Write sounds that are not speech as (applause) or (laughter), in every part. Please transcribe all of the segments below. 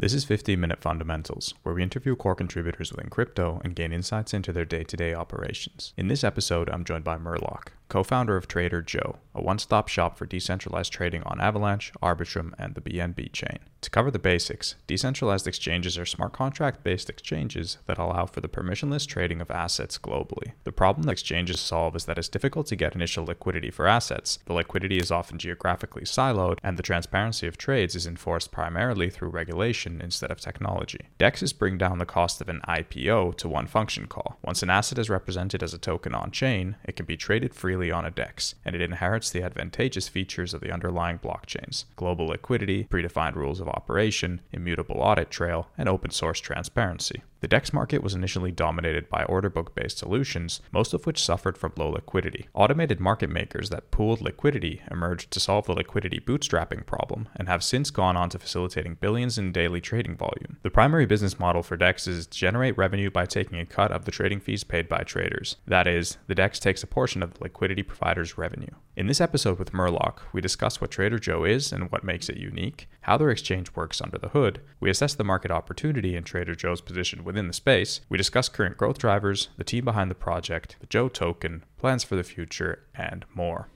This is 15 Minute Fundamentals, where we interview core contributors within crypto and gain insights into their day to day operations. In this episode, I'm joined by Murloc, co founder of Trader Joe, a one stop shop for decentralized trading on Avalanche, Arbitrum, and the BNB chain. To cover the basics, decentralized exchanges are smart contract based exchanges that allow for the permissionless trading of assets globally. The problem that exchanges solve is that it's difficult to get initial liquidity for assets. The liquidity is often geographically siloed, and the transparency of trades is enforced primarily through regulation instead of technology. DEXs bring down the cost of an IPO to one function call. Once an asset is represented as a token on chain, it can be traded freely on a DEX, and it inherits the advantageous features of the underlying blockchains global liquidity, predefined rules of operation, immutable audit trail, and open source transparency. The DEX market was initially dominated by order book based solutions, most of which suffered from low liquidity. Automated market makers that pooled liquidity emerged to solve the liquidity bootstrapping problem and have since gone on to facilitating billions in daily trading volume. The primary business model for DEX is to generate revenue by taking a cut of the trading fees paid by traders. That is, the DEX takes a portion of the liquidity provider's revenue. In this episode with Murloc, we discuss what Trader Joe is and what makes it unique, how their exchange works under the hood, we assess the market opportunity in Trader Joe's position within the space, we discuss current growth drivers, the team behind the project, the Joe token, plans for the future, and more.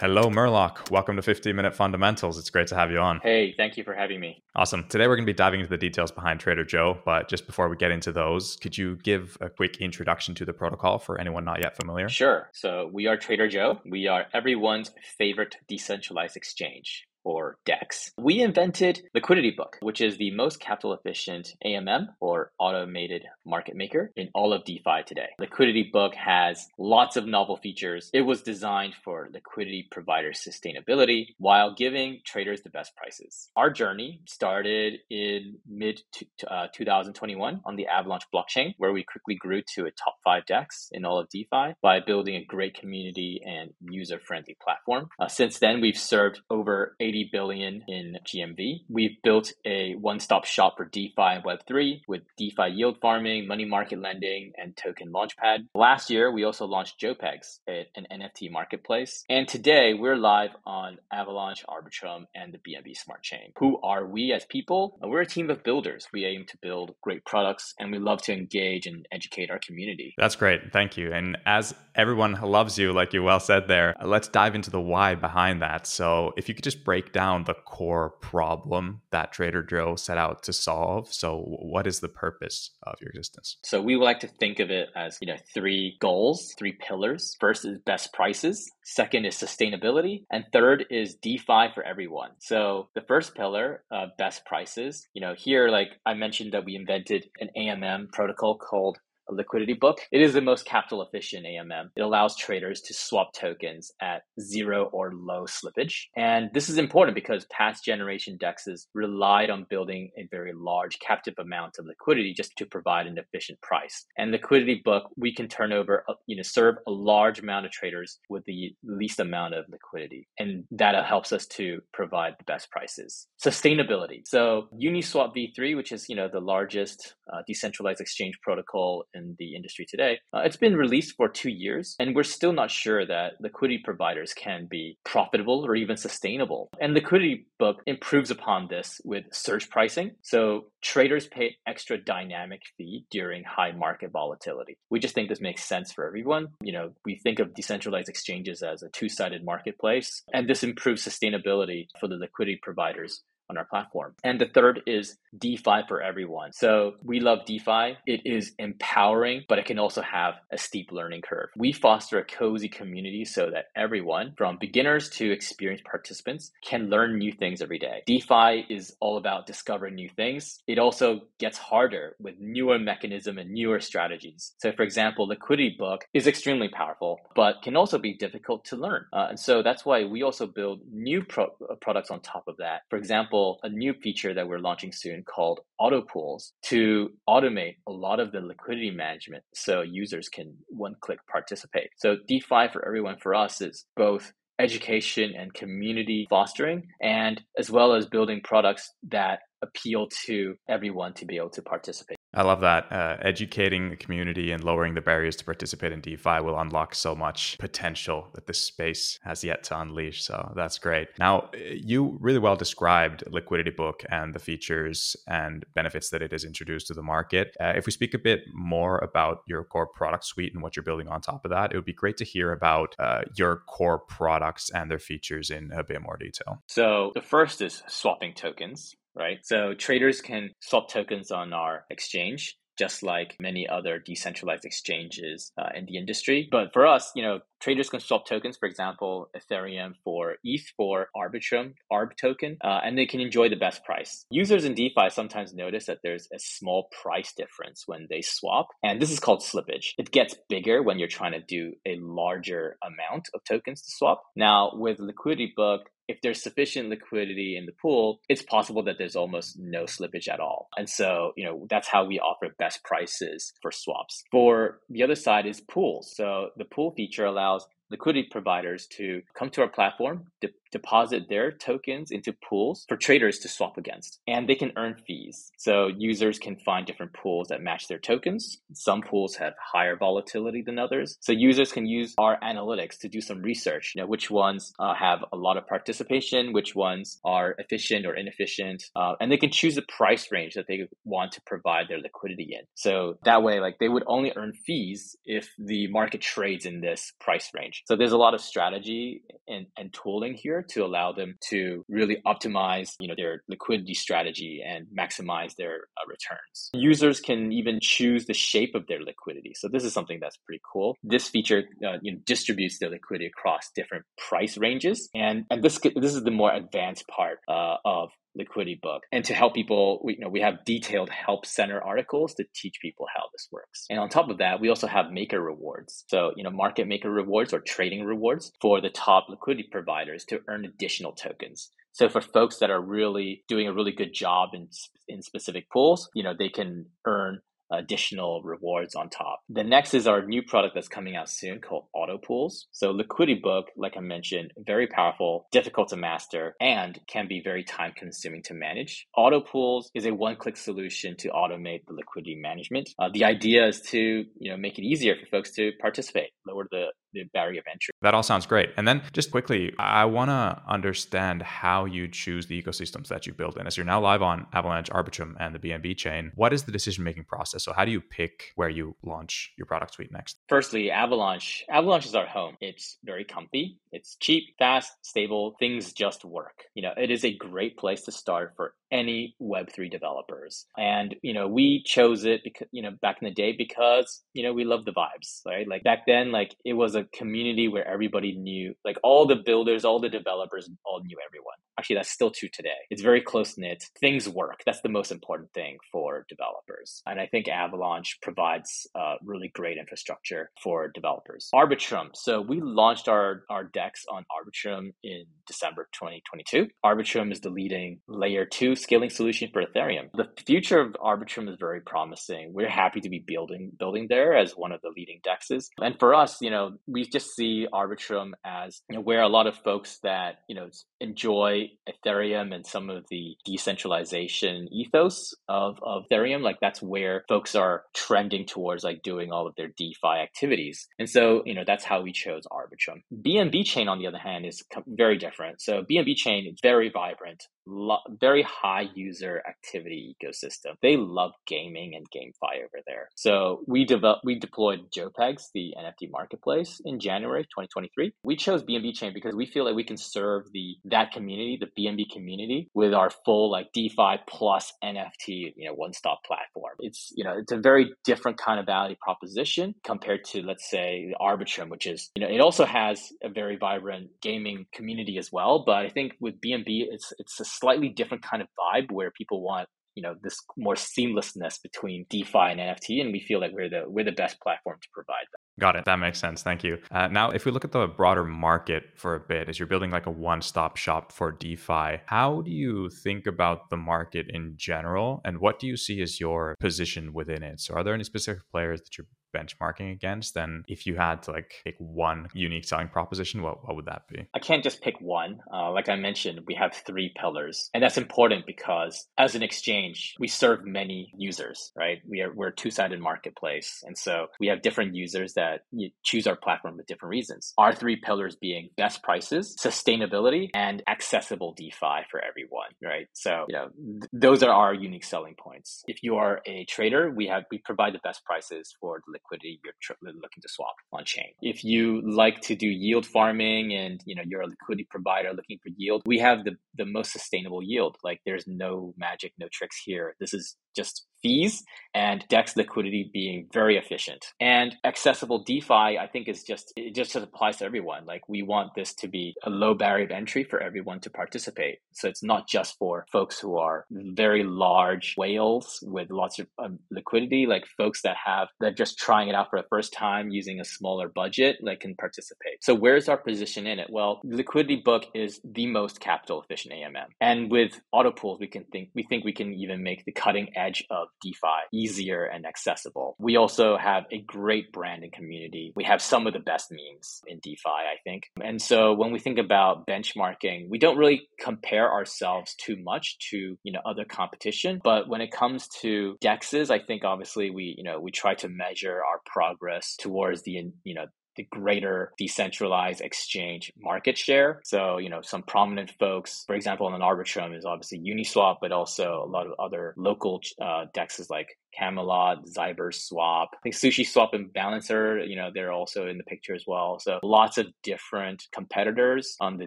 Hello, Murloc. Welcome to 15 Minute Fundamentals. It's great to have you on. Hey, thank you for having me. Awesome. Today we're going to be diving into the details behind Trader Joe, but just before we get into those, could you give a quick introduction to the protocol for anyone not yet familiar? Sure. So, we are Trader Joe. We are everyone's favorite decentralized exchange or DEX. We invented Liquidity Book, which is the most capital efficient AMM or automated market maker in all of DeFi today. Liquidity Book has lots of novel features. It was designed for liquidity provider sustainability while giving traders the best prices. Our journey started in mid uh, 2021 on the Avalanche blockchain, where we quickly grew to a top five DEX in all of DeFi by building a great community and user friendly platform. Uh, since then, we've served over 80 80 billion in GMV. We've built a one-stop shop for DeFi and Web3 with DeFi yield farming, money market lending, and token launchpad. Last year, we also launched JoePegs, an NFT marketplace. And today, we're live on Avalanche, Arbitrum, and the BNB Smart Chain. Who are we as people? Uh, we're a team of builders. We aim to build great products, and we love to engage and educate our community. That's great. Thank you. And as everyone loves you, like you well said there, uh, let's dive into the why behind that. So if you could just break break down the core problem that Trader Joe set out to solve. So, what is the purpose of your existence? So, we would like to think of it as you know three goals, three pillars. First is best prices. Second is sustainability, and third is DeFi for everyone. So, the first pillar, uh, best prices. You know, here, like I mentioned, that we invented an AMM protocol called a liquidity book. It is the most capital efficient AMM. It allows traders to swap tokens at zero or low slippage. And this is important because past generation DEXs relied on building a very large captive amount of liquidity just to provide an efficient price. And liquidity book, we can turn over, uh, you know, serve a large amount of traders with the least amount of liquidity. And that helps us to provide the best prices. Sustainability. So Uniswap v3, which is, you know, the largest uh, decentralized exchange protocol in the industry today, uh, it's been released for two years, and we're still not sure that liquidity providers can be profitable or even sustainable. And Liquidity Book improves upon this with surge pricing. So traders pay extra dynamic fee during high market volatility. We just think this makes sense for everyone. You know, we think of decentralized exchanges as a two-sided marketplace, and this improves sustainability for the liquidity providers on our platform. And the third is DeFi for everyone. So we love DeFi. It is empowering, but it can also have a steep learning curve. We foster a cozy community so that everyone, from beginners to experienced participants, can learn new things every day. DeFi is all about discovering new things. It also gets harder with newer mechanism and newer strategies. So for example, Liquidity Book is extremely powerful, but can also be difficult to learn. Uh, and so that's why we also build new pro- products on top of that. For example, example, a new feature that we're launching soon called auto pools to automate a lot of the liquidity management so users can one click participate. So DeFi for everyone for us is both education and community fostering and as well as building products that appeal to everyone to be able to participate. I love that. Uh, educating the community and lowering the barriers to participate in DeFi will unlock so much potential that this space has yet to unleash. So that's great. Now, you really well described Liquidity Book and the features and benefits that it has introduced to the market. Uh, if we speak a bit more about your core product suite and what you're building on top of that, it would be great to hear about uh, your core products and their features in a bit more detail. So, the first is swapping tokens right? So traders can swap tokens on our exchange just like many other decentralized exchanges uh, in the industry. But for us, you know, traders can swap tokens, for example, Ethereum for ETH for Arbitrum, ARB token, uh, and they can enjoy the best price. Users in DeFi sometimes notice that there's a small price difference when they swap, and this is called slippage. It gets bigger when you're trying to do a larger amount of tokens to swap. Now, with Liquidity Book, if there's sufficient liquidity in the pool, it's possible that there's almost no slippage at all. And so, you know, that's how we offer best prices for swaps. For the other side is pools. So the pool feature allows liquidity providers to come to our platform, de- deposit their tokens into pools for traders to swap against. And they can earn fees. So users can find different pools that match their tokens. Some pools have higher volatility than others. So users can use our analytics to do some research, you know, which ones uh, have a lot of participation, which ones are efficient or inefficient. Uh, and they can choose the price range that they want to provide their liquidity in. So that way, like they would only earn fees if the market trades in this price range. So there's a lot of strategy and, and tooling here to allow them to really optimize, you know, their liquidity strategy and maximize their uh, returns. Users can even choose the shape of their liquidity. So this is something that's pretty cool. This feature uh, you know, distributes their liquidity across different price ranges, and and this this is the more advanced part uh, of liquidity book. And to help people we, you know we have detailed help center articles to teach people how this works. And on top of that we also have maker rewards. So you know market maker rewards or trading rewards for the top liquidity providers to earn additional tokens. So for folks that are really doing a really good job in in specific pools you know they can earn additional rewards on top. The next is our new product that's coming out soon called Auto Pools. So Liquidity Book, like I mentioned, very powerful, difficult to master, and can be very time consuming to manage. Auto Pools is a one-click solution to automate the liquidity management. Uh, the idea is to you know make it easier for folks to participate, lower the the barrier of entry. That all sounds great. And then just quickly, I want to understand how you choose the ecosystems that you build in. As you're now live on Avalanche, Arbitrum, and the BNB chain, what is the decision making process? So how do you pick where you launch your product suite next? Firstly, Avalanche. Avalanche is our home. It's very comfy. It's cheap, fast, stable. Things just work. You know, it is a great place to start for any web3 developers. And you know we chose it because you know back in the day because you know we love the vibes right? Like back then like it was a community where everybody knew like all the builders all the developers all knew everyone. Actually that's still true today. It's very close knit things work. That's the most important thing for developers. And i think avalanche provides uh, really great infrastructure for developers. Arbitrum. So we launched our our dex on arbitrum in december 2022 arbitrum is the leading layer 2 scaling solution for Ethereum. The future of Arbitrum is very promising. We're happy to be building building there as one of the leading dexes. And for us, you know, we just see Arbitrum as you know, where a lot of folks that you know enjoy Ethereum and some of the decentralization ethos of, of Ethereum, like that's where folks are trending towards like doing all of their DeFi activities. And so, you know, that's how we chose Arbitrum. BNB chain, on the other hand, is very different. So BNB chain is very vibrant, lo- very high user activity ecosystem. They love gaming and GameFi over there. So we developed, we deployed JoePegs, the NFT marketplace, in January 2023. We chose BNB chain because we feel like we can serve the that community, the BNB community, with our full like DeFi plus NFT, you know, one stop platform. It's you know it's a very different kind of value proposition compared to let's say Arbitrum, which is you know it also has a very vibrant gaming community as well. But I think with BNB, it's it's a slightly different kind of vibe where people want you know this more seamlessness between DeFi and NFT, and we feel like we're the we're the best platform to provide that. Got it. That makes sense. Thank you. Uh, now, if we look at the broader market for a bit, as you're building like a one-stop shop for DeFi, how do you think about the market in general, and what do you see as your position within it? So, are there any specific players that you're benchmarking against? then if you had to like pick one unique selling proposition, what, what would that be? I can't just pick one. Uh, like I mentioned, we have three pillars. And that's important because as an exchange, we serve many users, right? We are, we're a two sided marketplace. And so we have different users that choose our platform for different reasons. Our three pillars being best prices, sustainability, and accessible DeFi for everyone, right? So, you know, th- those are our unique selling points. If you are a trader, we have, we provide the best prices for the liquidity you're tr- looking to swap on chain. If you like to do yield farming and, you know, you're a liquidity provider looking for yield, we have the, the most sustainable yield. Like there's no magic, no tricks here. This is just fees and DEX liquidity being very efficient. And accessible DeFi, I think is just, it just applies to everyone. Like we want this to be a low barrier of entry for everyone to participate. So it's not just for folks who are very large whales with lots of um, liquidity, like folks that have, that just trying it out for the first time using a smaller budget, like can participate. So where's our position in it? Well, liquidity book is the most capital efficient AMM. And with auto pools, we can think, we think we can even make the cutting edge of DeFi easier and accessible. We also have a great brand and community. We have some of the best memes in DeFi, I think. And so when we think about benchmarking, we don't really compare ourselves too much to, you know, other competition. But when it comes to DEXs, I think obviously we, you know, we try to measure our progress towards the, you know, the greater decentralized exchange market share. So, you know, some prominent folks, for example, on an Arbitrum is obviously Uniswap, but also a lot of other local uh, dexes like Camelot, Zyber Swap. I think Sushi Swap and Balancer, you know, they're also in the picture as well. So lots of different competitors on the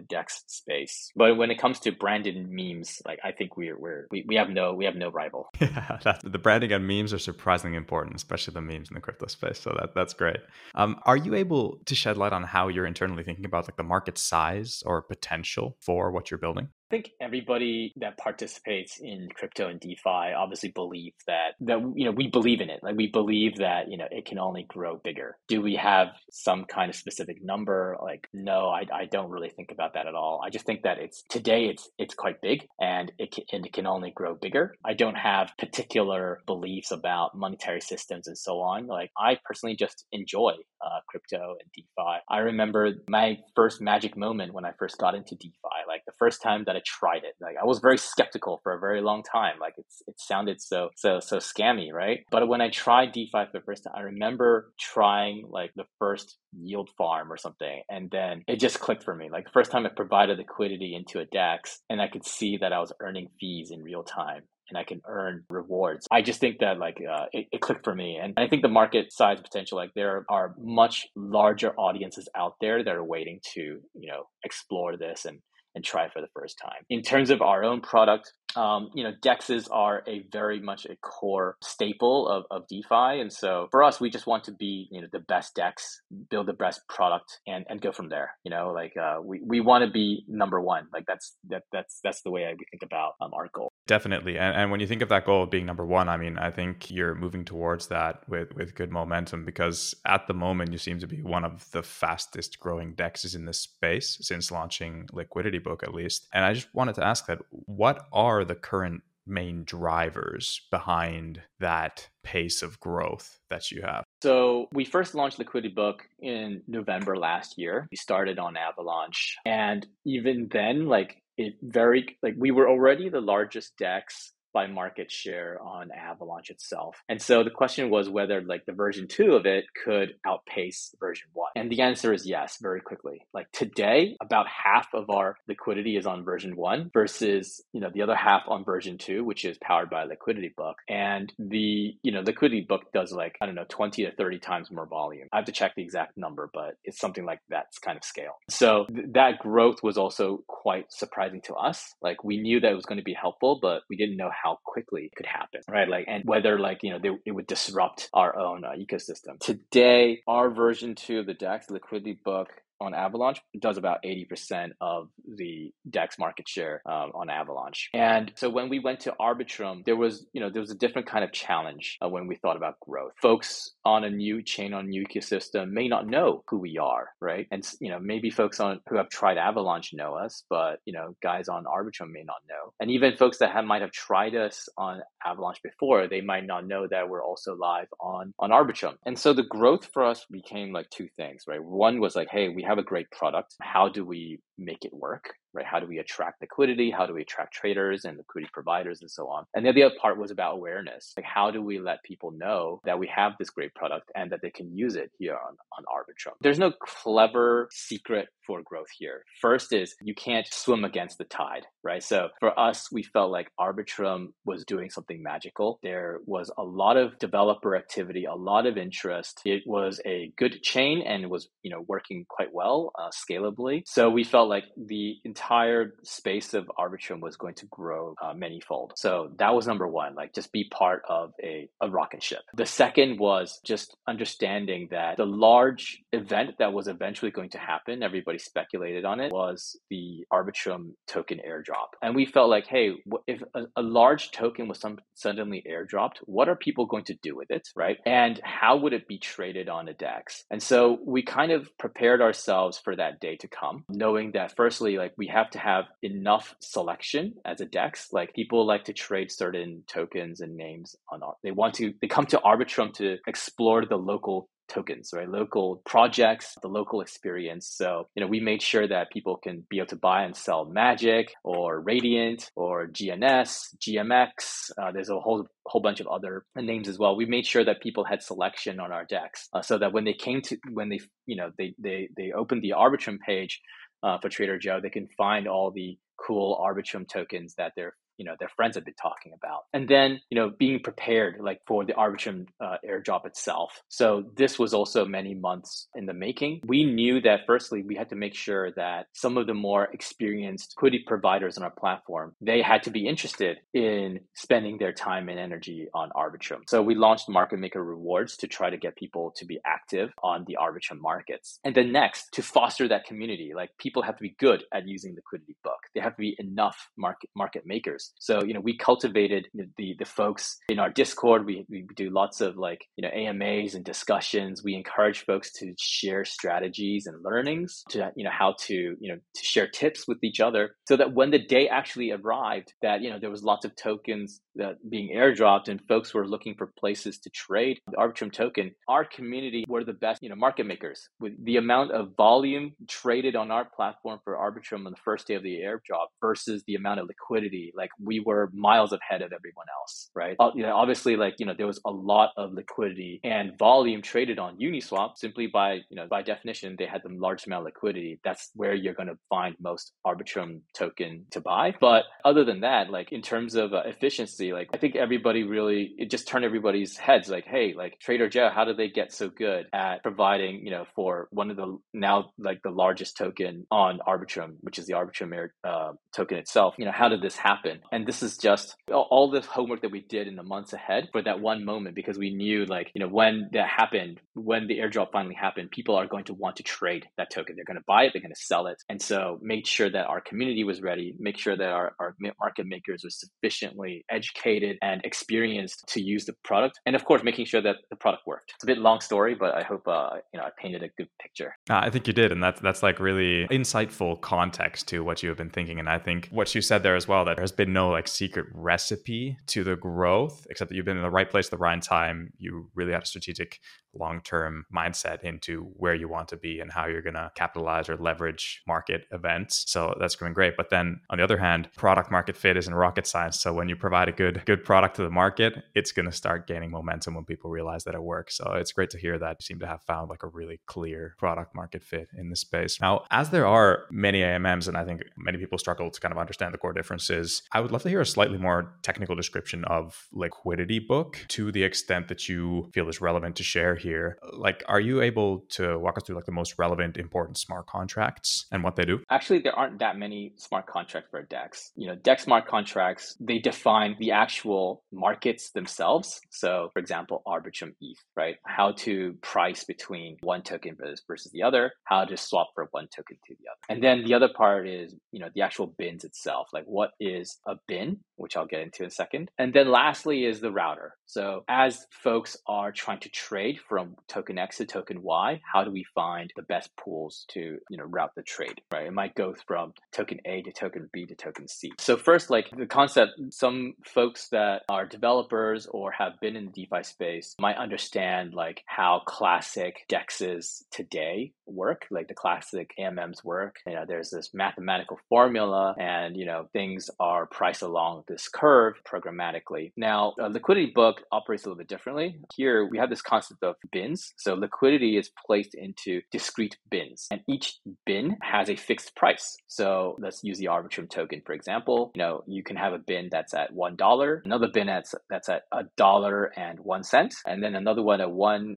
DEX space. But when it comes to branded memes, like I think we're, we're we, we have no we have no rival. (laughs) Yeah, that's, the branding and memes are surprisingly important, especially the memes in the crypto space. So that that's great. Um, are you able to shed light on how you're internally thinking about like the market size or potential for what you're building? I think everybody that participates in crypto and DeFi obviously believe that that you know we believe in it. Like we believe that you know it can only grow bigger. Do we have some kind of specific number? Like no, I, I don't really think about that at all. I just think that it's today it's it's quite big and it can, and it can only grow bigger. I don't have particular beliefs about monetary systems and so on. Like I personally just enjoy uh, crypto and DeFi. I remember my first magic moment when I first got into DeFi. Like the first time that I tried it. Like I was very skeptical for a very long time. Like it's it sounded so so so scammy, right? But when I tried DeFi for the first time, I remember trying like the first yield farm or something, and then it just clicked for me. Like the first time I provided liquidity into a DEX, and I could see that I was earning fees in real time and I can earn rewards. I just think that like uh, it, it, clicked for me, and I think the market size potential like there are much larger audiences out there that are waiting to you know explore this and and try for the first time. In terms of our own product, um, you know, DEXs are a very much a core staple of, of DeFi. And so for us, we just want to be, you know, the best DEX, build the best product and, and go from there. You know, like uh, we, we want to be number one. Like that's, that, that's, that's the way I think about um, our goal. Definitely. And, and when you think of that goal of being number one, I mean, I think you're moving towards that with, with good momentum because at the moment you seem to be one of the fastest growing dexes in this space since launching Liquidity Book at least. And I just wanted to ask that what are the current main drivers behind that pace of growth that you have? So, we first launched Liquidity Book in November last year. We started on Avalanche. And even then, like it very like we were already the largest DEX by market share on Avalanche itself. And so the question was whether like the version 2 of it could outpace version 1. And the answer is yes, very quickly. Like today, about half of our liquidity is on version 1 versus, you know, the other half on version 2, which is powered by Liquidity Book. And the, you know, Liquidity Book does like, I don't know, 20 to 30 times more volume. I have to check the exact number, but it's something like that kind of scale. So th- that growth was also quite surprising to us. Like we knew that it was going to be helpful, but we didn't know how how quickly it could happen, right? Like, and whether like, you know, they, it would disrupt our own uh, ecosystem. Today, our version two of the DEX liquidity book on Avalanche does about 80% of the DEX market share um, on Avalanche. And so when we went to Arbitrum, there was, you know, there was a different kind of challenge uh, when we thought about growth. Folks on a new chain, on new ecosystem may not know who we are, right? And, you know, maybe folks on who have tried Avalanche know us, but, you know, guys on Arbitrum may not know. And even folks that have, might have tried us on Avalanche before, they might not know that we're also live on on Arbitrum. And so the growth for us became like two things, right? One was like, hey, we have a great product. How do we make it work? Right? How do we attract liquidity? How do we attract traders and liquidity providers and so on? And then the other part was about awareness. Like, how do we let people know that we have this great product and that they can use it here on, on Arbitrum? There's no clever secret for growth here. First is you can't swim against the tide, right? So for us, we felt like Arbitrum was doing something magical. There was a lot of developer activity, a lot of interest. It was a good chain and was, you know, working quite well, uh, scalably. So we felt like the entire entire space of Arbitrum was going to grow uh, manyfold. So that was number one, like just be part of a, a rocket ship. The second was just understanding that the large event that was eventually going to happen, everybody speculated on it, was the Arbitrum token airdrop. And we felt like, hey, if a, a large token was some, suddenly airdropped, what are people going to do with it, right? And how would it be traded on a DEX? And so we kind of prepared ourselves for that day to come, knowing that firstly, like we have to have enough selection as a DEX. Like people like to trade certain tokens and names on they want to they come to Arbitrum to explore the local tokens, right? Local projects, the local experience. So, you know, we made sure that people can be able to buy and sell Magic or Radiant or GNS, GMX. Uh, there's a whole whole bunch of other names as well. We made sure that people had selection on our DEX, uh, so that when they came to when they you know they they they opened the Arbitrum page, uh, for Trader Joe, they can find all the cool Arbitrum tokens that they're you know their friends have been talking about. And then you know being prepared like for the arbitrum uh, airdrop itself. So this was also many months in the making. We knew that firstly we had to make sure that some of the more experienced liquidity providers on our platform they had to be interested in spending their time and energy on arbitrum. So we launched market maker rewards to try to get people to be active on the arbitrum markets. And then next to foster that community. Like people have to be good at using the liquidity book. They have to be enough market market makers so, you know, we cultivated the the folks in our Discord. We, we do lots of like, you know, AMAs and discussions. We encourage folks to share strategies and learnings to, you know, how to, you know, to share tips with each other so that when the day actually arrived that, you know, there was lots of tokens that being airdropped and folks were looking for places to trade the Arbitrum token, our community were the best, you know, market makers with the amount of volume traded on our platform for Arbitrum on the first day of the airdrop versus the amount of liquidity. Like we were miles ahead of everyone else, right? You know, obviously, like you know, there was a lot of liquidity and volume traded on Uniswap simply by you know by definition they had the large amount of liquidity. That's where you're going to find most Arbitrum token to buy. But other than that, like in terms of uh, efficiency, like I think everybody really it just turned everybody's heads. Like, hey, like Trader Joe, how did they get so good at providing you know for one of the now like the largest token on Arbitrum, which is the Arbitrum uh, token itself? You know, how did this happen? And this is just all the homework that we did in the months ahead for that one moment because we knew like, you know, when that happened, when the airdrop finally happened, people are going to want to trade that token. They're going to buy it, they're going to sell it. And so made sure that our community was ready, make sure that our, our market makers were sufficiently educated and experienced to use the product. And of course, making sure that the product worked. It's a bit long story, but I hope, uh, you know, I painted a good picture. Uh, I think you did. And that's, that's like really insightful context to what you have been thinking. And I think what you said there as well, that there's been no like secret recipe to the growth, except that you've been in the right place at the right time. You really have a strategic long term mindset into where you want to be and how you're going to capitalize or leverage market events. So that's going great. But then on the other hand, product market fit isn't rocket science. So when you provide a good good product to the market, it's going to start gaining momentum when people realize that it works. So it's great to hear that you seem to have found like a really clear product market fit in the space. Now, as there are many AMMs, and I think many people struggle to kind of understand the core differences, I would love to hear a slightly more technical description of liquidity book to the extent that you feel is relevant to share here. Like, are you able to walk us through like the most relevant, important smart contracts and what they do? Actually, there aren't that many smart contracts for DEX. You know, DEX smart contracts, they define the actual markets themselves. So, for example, Arbitrum ETH, right? How to price between one token versus the other, how to swap from one token to the other. And then the other part is, you know, the actual bins itself. Like, what is a bin? which I'll get into in a second. And then lastly is the router. So as folks are trying to trade from token X to token Y, how do we find the best pools to you know route the trade? Right, it might go from token A to token B to token C. So first, like the concept, some folks that are developers or have been in the DeFi space might understand like how classic dexes today work, like the classic AMMs work. You know, there's this mathematical formula, and you know things are priced along this curve programmatically. Now, a liquidity book operates a little bit differently. Here we have this concept of bins. So liquidity is placed into discrete bins, and each bin has a fixed price. So let's use the Arbitrum token for example. You know, you can have a bin that's at one dollar, another bin that's that's at a dollar and one cent, and then another one at 1.02,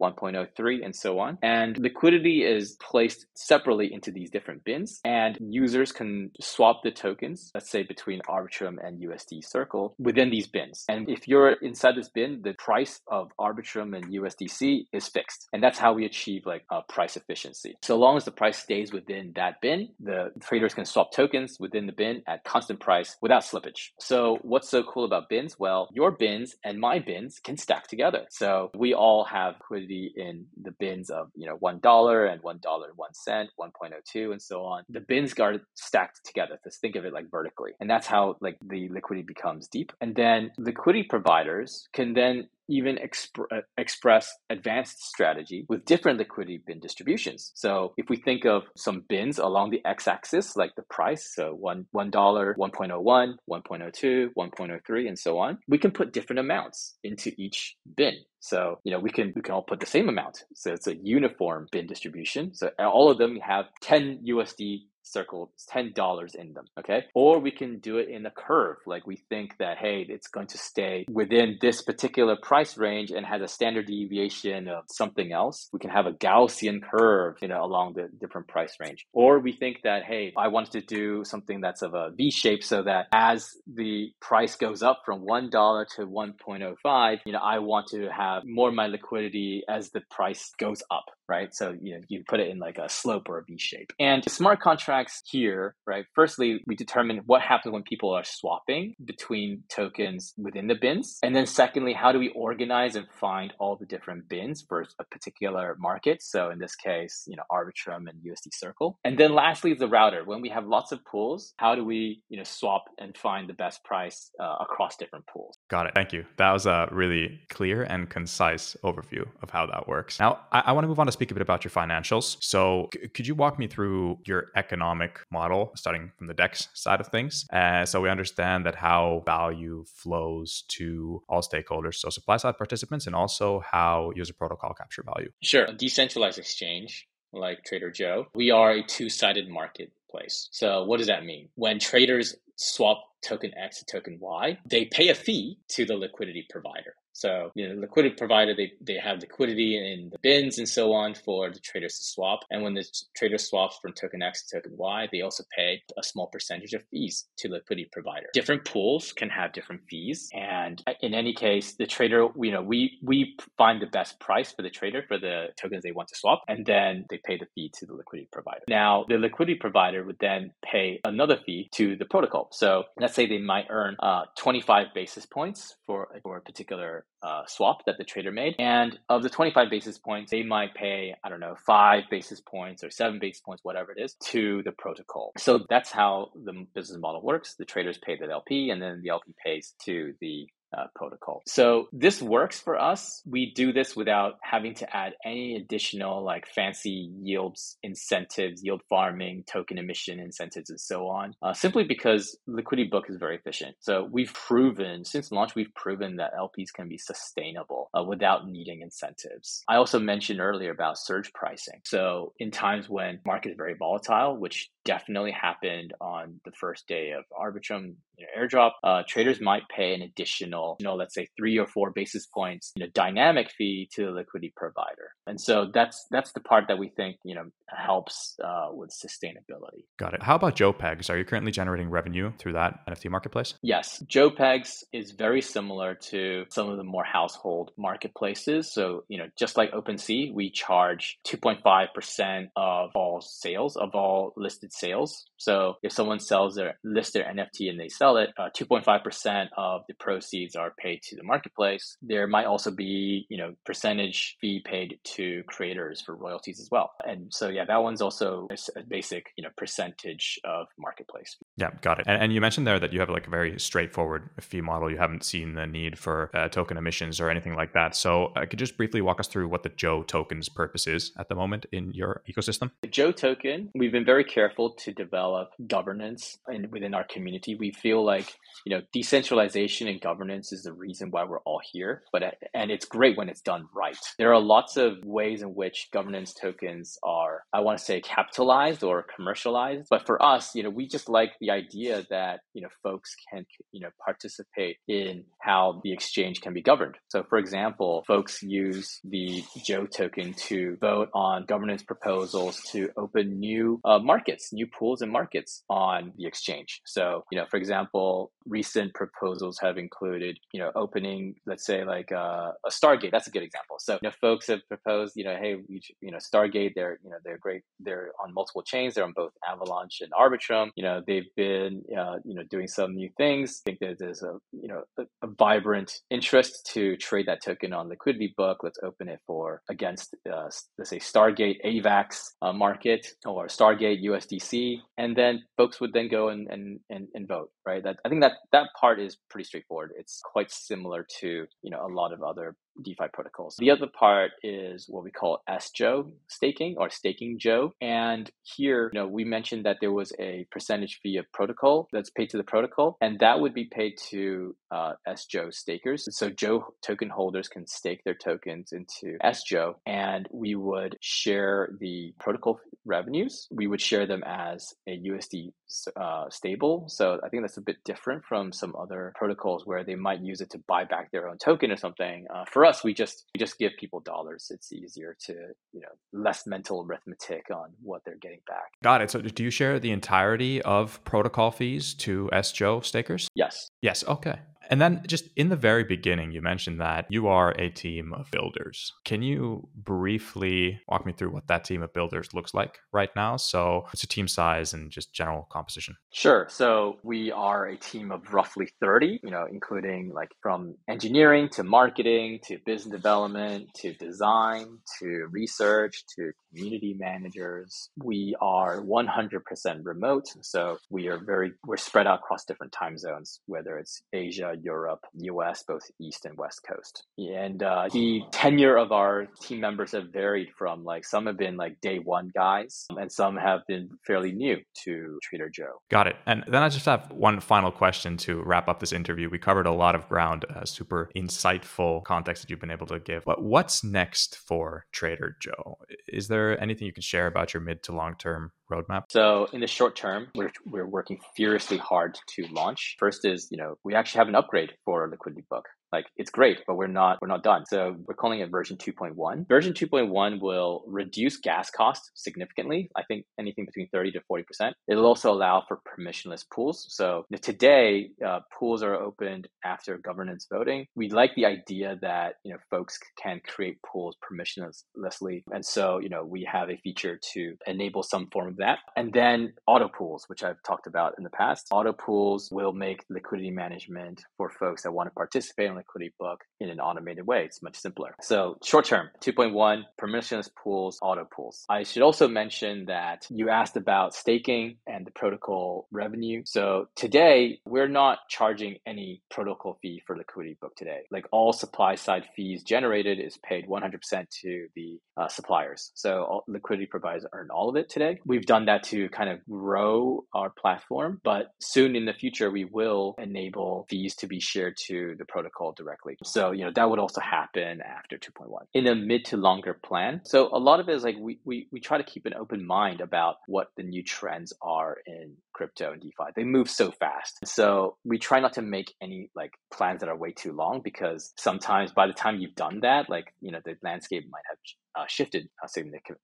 1.03, and so on. And liquidity is placed separately into these different bins, and users can swap the tokens, let's say between Arbitrum and USD Circle, within these bins. And if you're inside this bin, the price of Arbitrum and USDC is fixed. And that's how we achieve like a price efficiency. So long as the price stays within that bin, the traders can swap tokens within the bin at constant price without slippage. So what's so cool about bins? Well, your bins and my bins can stack together. So we all have liquidity in the bins of, you know, $1 and $1 and 1 cent, 1.02 and so on. The bins are stacked together. Just think of it like vertically. And that's how like the liquidity becomes deep. And then liquidity providers can then even exp- uh, express advanced strategy with different liquidity bin distributions. So if we think of some bins along the x-axis, like the price, so one one dollar, 1.01, 1.02, 1.03, and so on, we can put different amounts into each bin. So you know we can we can all put the same amount. So it's a uniform bin distribution. So all of them have 10 USD circle $10 in them. Okay. Or we can do it in a curve. Like we think that, hey, it's going to stay within this particular price range and has a standard deviation of something else. We can have a Gaussian curve, you know, along the different price range. Or we think that, hey, I wanted to do something that's of a V shape so that as the price goes up from $1 to 1.05, you know, I want to have more of my liquidity as the price goes up right? So you know you put it in like a slope or a V shape. And smart contracts here, right? Firstly, we determine what happens when people are swapping between tokens within the bins, and then secondly, how do we organize and find all the different bins for a particular market? So in this case, you know Arbitrum and USD Circle. And then lastly, the router. When we have lots of pools, how do we you know swap and find the best price uh, across different pools? Got it. Thank you. That was a really clear and concise overview of how that works. Now I, I want to move on to speak a bit about your financials. So, c- could you walk me through your economic model, starting from the DEX side of things? Uh, so, we understand that how value flows to all stakeholders, so supply side participants, and also how user protocol capture value. Sure. A decentralized exchange like Trader Joe, we are a two sided marketplace. So, what does that mean? When traders swap token X to token Y, they pay a fee to the liquidity provider. So, you know, liquidity provider, they, they have liquidity in the bins and so on for the traders to swap. And when the trader swaps from token X to token Y, they also pay a small percentage of fees to liquidity provider. Different pools can have different fees. And in any case, the trader, you know, we, we find the best price for the trader for the tokens they want to swap, and then they pay the fee to the liquidity provider. Now, the liquidity provider would then pay another fee to the protocol. So let's say they might earn uh, 25 basis points for, for a particular uh, swap that the trader made. And of the 25 basis points, they might pay, I don't know, five basis points or seven basis points, whatever it is, to the protocol. So that's how the business model works. The traders pay the LP and then the LP pays to the uh, protocol. So this works for us. We do this without having to add any additional like fancy yields incentives, yield farming, token emission incentives, and so on. Uh, simply because Liquidity Book is very efficient. So we've proven since launch, we've proven that LPs can be sustainable uh, without needing incentives. I also mentioned earlier about surge pricing. So in times when market is very volatile, which definitely happened on the first day of Arbitrum you know, airdrop, uh, traders might pay an additional additional, you know, let's say three or four basis points, you know, dynamic fee to the liquidity provider. And so that's that's the part that we think, you know, helps uh, with sustainability. Got it. How about JoePegs? Are you currently generating revenue through that NFT marketplace? Yes, JoePegs is very similar to some of the more household marketplaces. So, you know, just like OpenSea, we charge 2.5% of all sales, of all listed sales. So if someone sells their list their NFT and they sell it, uh, 2.5% of the proceeds are paid to the marketplace. There might also be, you know, percentage fee paid to creators for royalties as well. And so, yeah, that one's also a basic, you know, percentage of marketplace. Yeah, got it. And, and you mentioned there that you have like a very straightforward fee model. You haven't seen the need for uh, token emissions or anything like that. So, uh, could you just briefly walk us through what the Joe token's purpose is at the moment in your ecosystem? The Joe token, we've been very careful to develop governance and within our community. We feel like you know decentralization and governance is the reason why we're all here. But and it's great when it's done right. There are lots of ways in which governance tokens are, I want to say, capitalized or commercialized. But for us, you know, we just like the idea that you know folks can you know participate in how the exchange can be governed. So, for example, folks use the Joe token to vote on governance proposals to open new uh, markets, new pools and markets on the exchange. So, you know, for example, recent proposals have included, you know, opening, let's say, like uh, a Stargate. That's a good example. So, you know, folks have proposed, you know, hey, we, you know, Stargate, they're, you know, they're great. They're on multiple chains. They're on both Avalanche and Arbitrum. You know, they've been, uh, you know, doing some new things. I think that there's a, you know, a, a, vibrant interest to trade that token on Liquidity Book. Let's open it for against, uh, let's say, Stargate AVAX uh, market or Stargate USDC, and then folks would then go and and, and, and vote. Right. That I think that that part is pretty straightforward. It's quite similar to you know a lot of other DeFi protocols. The other part is what we call sJOE staking or staking Joe. And here, you know, we mentioned that there was a percentage fee of protocol that's paid to the protocol, and that would be paid to uh, sJOE stakers. So Joe token holders can stake their tokens into sJOE, and we would share the protocol revenues. We would share them as a USD uh, stable. So I think that's a bit different from some other protocols where they might use it to buy back their own token or something. Uh, for us, we just we just give people dollars. It's easier to you know less mental arithmetic on what they're getting back. Got it. So do you share the entirety of protocol fees to sJOE stakers? Yes. Yes. Okay. And then just in the very beginning, you mentioned that you are a team of builders. Can you briefly walk me through what that team of builders looks like right now? So, it's a team size and just general composition? Sure. So, we are a team of roughly 30, you know, including like from engineering to marketing to business development to design to research to community managers. We are 100% remote. So, we are very, we're spread out across different time zones, whether it's Asia, Europe, US, both East and West Coast. And uh, the tenure of our team members have varied from like some have been like day one guys, and some have been fairly new to Trader Joe. Got it. And then I just have one final question to wrap up this interview. We covered a lot of ground, uh, super insightful context that you've been able to give. But what's next for Trader Joe? Is there anything you can share about your mid to long term roadmap? So in the short term, we're, we're working furiously hard to launch. First is, you know, we actually have an upgrade for Liquidity Book like it's great, but we're not we're not done. So we're calling it version 2.1. Version 2.1 will reduce gas costs significantly. I think anything between 30 to 40 percent. It'll also allow for permissionless pools. So today, uh, pools are opened after governance voting. We like the idea that you know folks can create pools permissionlessly, and so you know we have a feature to enable some form of that. And then auto pools, which I've talked about in the past. Auto pools will make liquidity management for folks that want to participate liquidity book in an automated way. It's much simpler. So short term, 2.1, permissionless pools, auto pools. I should also mention that you asked about staking and the protocol revenue. So today, we're not charging any protocol fee for liquidity book today. Like all supply side fees generated is paid 100% to the uh, suppliers. So liquidity providers earn all of it today. We've done that to kind of grow our platform, but soon in the future, we will enable fees to be shared to the protocol directly. So, you know, that would also happen after 2.1. In a mid to longer plan. So a lot of it is like we, we, we try to keep an open mind about what the new trends are in crypto and DeFi. They move so fast. So we try not to make any like plans that are way too long because sometimes by the time you've done that, like, you know, the landscape might have uh, shifted uh,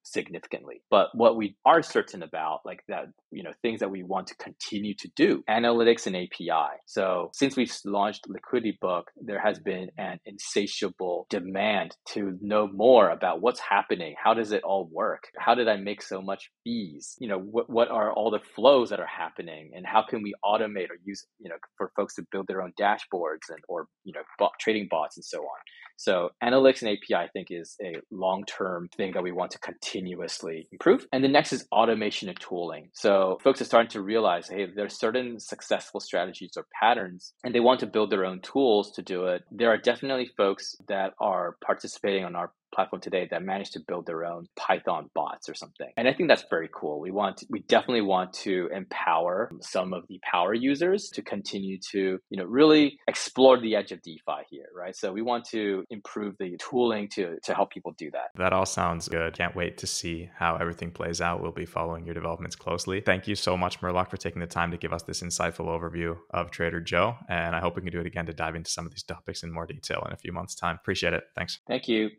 significantly. But what we are certain about, like that, you know, things that we want to continue to do, analytics and API. So since we've launched Liquidity Book, there has been an insatiable demand to know more about what's happening. How does it all work? How did I make so much fees? You know, what, what are all the flows that are happening and how can we automate or use, you know, for folks to build their own dashboards and, or, you know, bot, trading bots and so on. So analytics and API, I think, is a long-term thing that we want to continuously improve. And the next is automation and tooling. So folks are starting to realize, hey, there's certain successful strategies or patterns, and they want to build their own tools to do it. There are definitely folks that are participating on our platform today that managed to build their own Python bots or something. And I think that's very cool. We want to, we definitely want to empower some of the power users to continue to, you know, really explore the edge of DeFi here, right? So we want to improve the tooling to to help people do that. That all sounds good. Can't wait to see how everything plays out. We'll be following your developments closely. Thank you so much, Murloc, for taking the time to give us this insightful overview of Trader Joe. And I hope we can do it again to dive into some of these topics in more detail in a few months' time. Appreciate it. Thanks. Thank you.